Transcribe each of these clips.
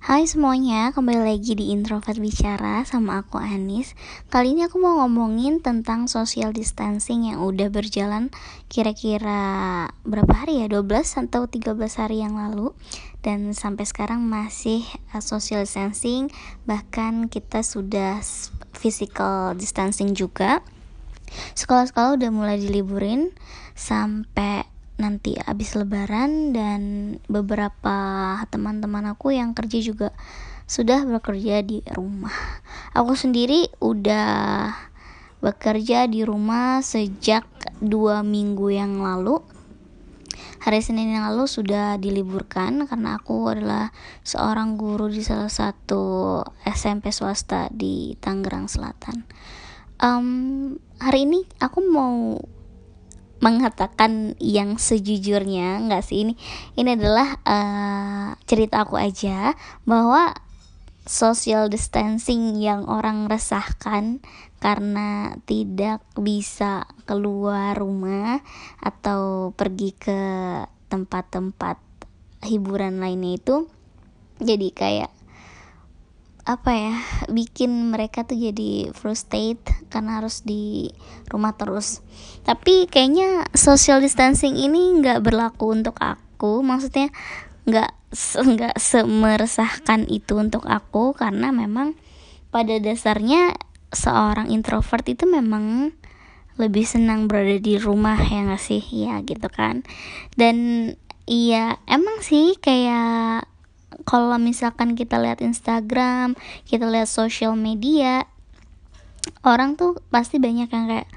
Hai semuanya, kembali lagi di Introvert Bicara sama aku Anis. Kali ini aku mau ngomongin tentang social distancing yang udah berjalan kira-kira berapa hari ya? 12 atau 13 hari yang lalu. Dan sampai sekarang masih uh, social distancing. Bahkan kita sudah physical distancing juga. Sekolah-sekolah udah mulai diliburin Sampai nanti habis lebaran dan beberapa teman-teman aku yang kerja juga sudah bekerja di rumah. Aku sendiri udah bekerja di rumah sejak dua minggu yang lalu. Hari Senin yang lalu sudah diliburkan karena aku adalah seorang guru di salah satu SMP swasta di Tangerang Selatan. Um, hari ini aku mau mengatakan yang sejujurnya nggak sih? Ini ini adalah uh, cerita aku aja bahwa social distancing yang orang resahkan karena tidak bisa keluar rumah atau pergi ke tempat-tempat hiburan lainnya itu jadi kayak apa ya bikin mereka tuh jadi frustrated karena harus di rumah terus. Tapi kayaknya social distancing ini nggak berlaku untuk aku. Maksudnya nggak nggak semeresahkan itu untuk aku karena memang pada dasarnya seorang introvert itu memang lebih senang berada di rumah ya nggak sih? Ya gitu kan. Dan iya emang sih kayak kalau misalkan kita lihat Instagram kita lihat sosial media orang tuh pasti banyak yang kayak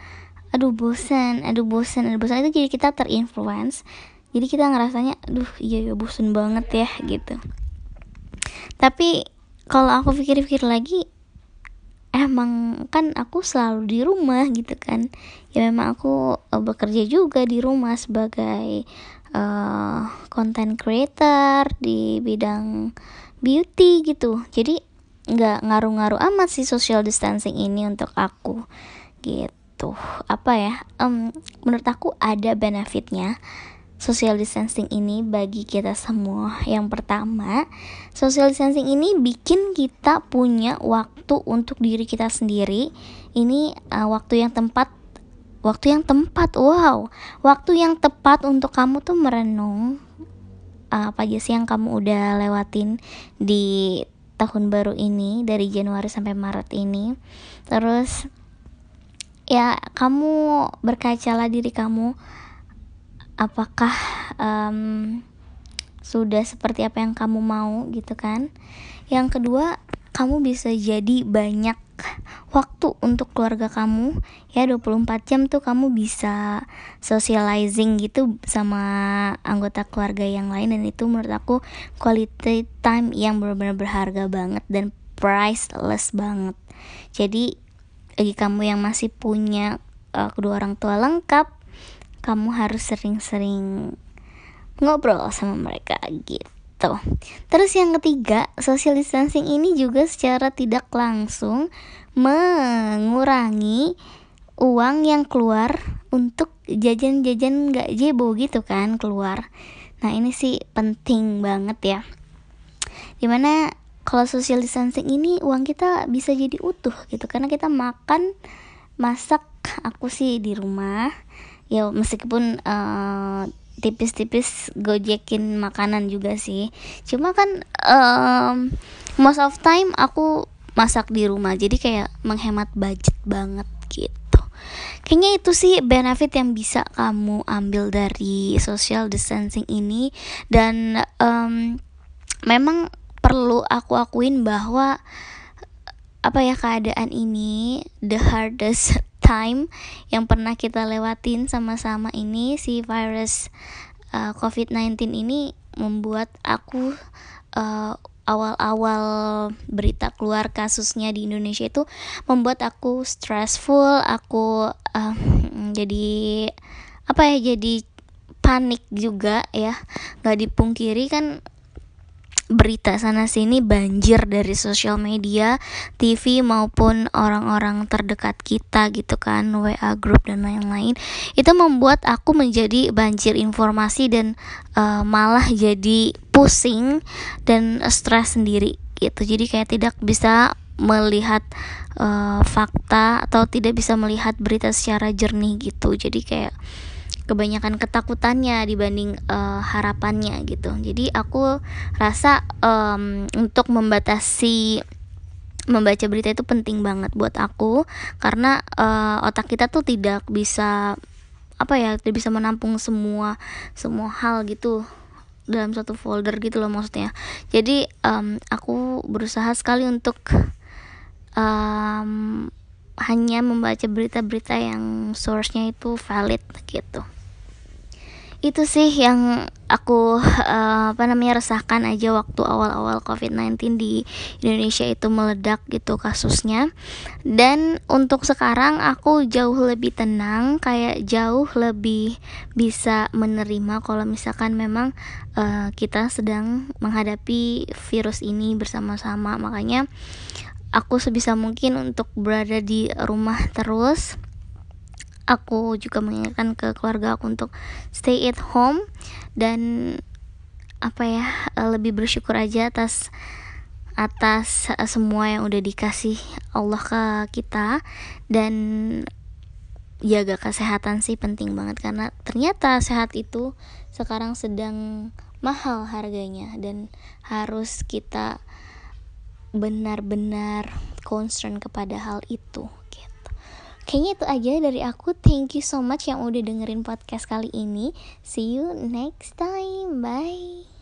aduh bosan aduh bosan aduh bosan itu jadi kita terinfluence. Jadi kita ngerasanya aduh iya ya bosan banget ya gitu. Tapi kalau aku pikir-pikir lagi emang kan aku selalu di rumah gitu kan. Ya memang aku uh, bekerja juga di rumah sebagai uh, content creator di bidang beauty gitu. Jadi nggak ngaruh-ngaruh amat sih social distancing ini untuk aku gitu. Apa ya? Um, menurut aku ada benefitnya social distancing ini bagi kita semua. Yang pertama, social distancing ini bikin kita punya waktu untuk diri kita sendiri. Ini uh, waktu yang tempat waktu yang tempat. Wow, waktu yang tepat untuk kamu tuh merenung uh, apa aja sih yang kamu udah lewatin di tahun baru ini dari Januari sampai Maret ini. Terus ya kamu berkacalah diri kamu apakah um, sudah seperti apa yang kamu mau gitu kan? Yang kedua kamu bisa jadi banyak waktu untuk keluarga kamu. Ya 24 jam tuh kamu bisa socializing gitu sama anggota keluarga yang lain. Dan itu menurut aku quality time yang benar-benar berharga banget dan priceless banget. Jadi bagi kamu yang masih punya uh, kedua orang tua lengkap kamu harus sering-sering ngobrol sama mereka gitu. Terus yang ketiga, social distancing ini juga secara tidak langsung mengurangi uang yang keluar untuk jajan-jajan gak jebo gitu kan keluar. Nah ini sih penting banget ya. Di mana kalau social distancing ini uang kita bisa jadi utuh gitu karena kita makan masak aku sih di rumah ya meskipun uh, tipis-tipis gojekin makanan juga sih. Cuma kan um, most of time aku masak di rumah. Jadi kayak menghemat budget banget gitu. Kayaknya itu sih benefit yang bisa kamu ambil dari social distancing ini. Dan um, memang perlu aku akuin bahwa apa ya keadaan ini the hardest time yang pernah kita lewatin sama-sama ini si virus uh, COVID-19 ini membuat aku uh, awal-awal berita keluar kasusnya di Indonesia itu membuat aku stressful, aku uh, jadi apa ya jadi panik juga ya. Nggak dipungkiri kan berita sana sini banjir dari sosial media, TV maupun orang-orang terdekat kita gitu kan, WA group dan lain-lain. Itu membuat aku menjadi banjir informasi dan uh, malah jadi pusing dan stres sendiri gitu. Jadi kayak tidak bisa melihat uh, fakta atau tidak bisa melihat berita secara jernih gitu. Jadi kayak kebanyakan ketakutannya dibanding uh, harapannya gitu. Jadi aku rasa um, untuk membatasi membaca berita itu penting banget buat aku. Karena uh, otak kita tuh tidak bisa apa ya tidak bisa menampung semua semua hal gitu dalam satu folder gitu loh maksudnya. Jadi um, aku berusaha sekali untuk um, hanya membaca berita-berita yang source-nya itu valid gitu itu sih yang aku uh, apa namanya resahkan aja waktu awal-awal COVID-19 di Indonesia itu meledak gitu kasusnya. Dan untuk sekarang aku jauh lebih tenang kayak jauh lebih bisa menerima kalau misalkan memang uh, kita sedang menghadapi virus ini bersama-sama. Makanya aku sebisa mungkin untuk berada di rumah terus aku juga mengingatkan ke keluarga aku untuk stay at home dan apa ya eh, lebih bersyukur aja atas atas eh, semua yang udah dikasih Allah ke kita dan jaga kesehatan sih penting banget karena ternyata sehat itu sekarang sedang mahal harganya dan harus kita benar-benar concern kepada hal itu. Kayaknya itu aja dari aku. Thank you so much yang udah dengerin podcast kali ini. See you next time. Bye.